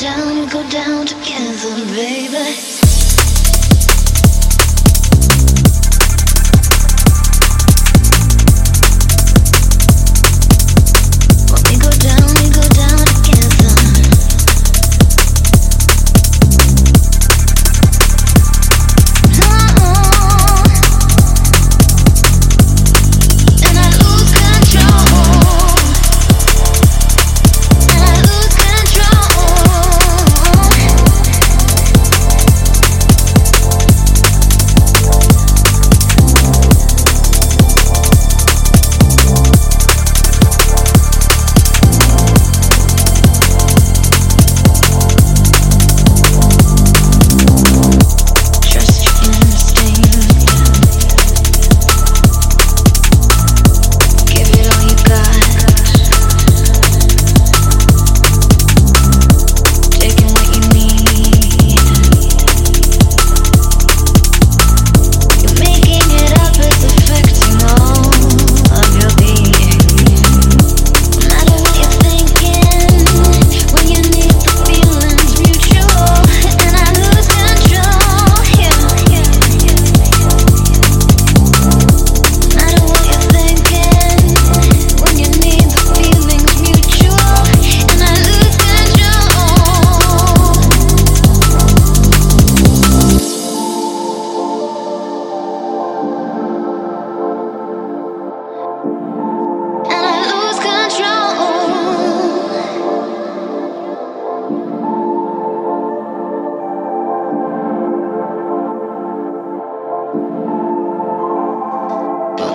down, go down together, baby.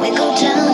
we go down.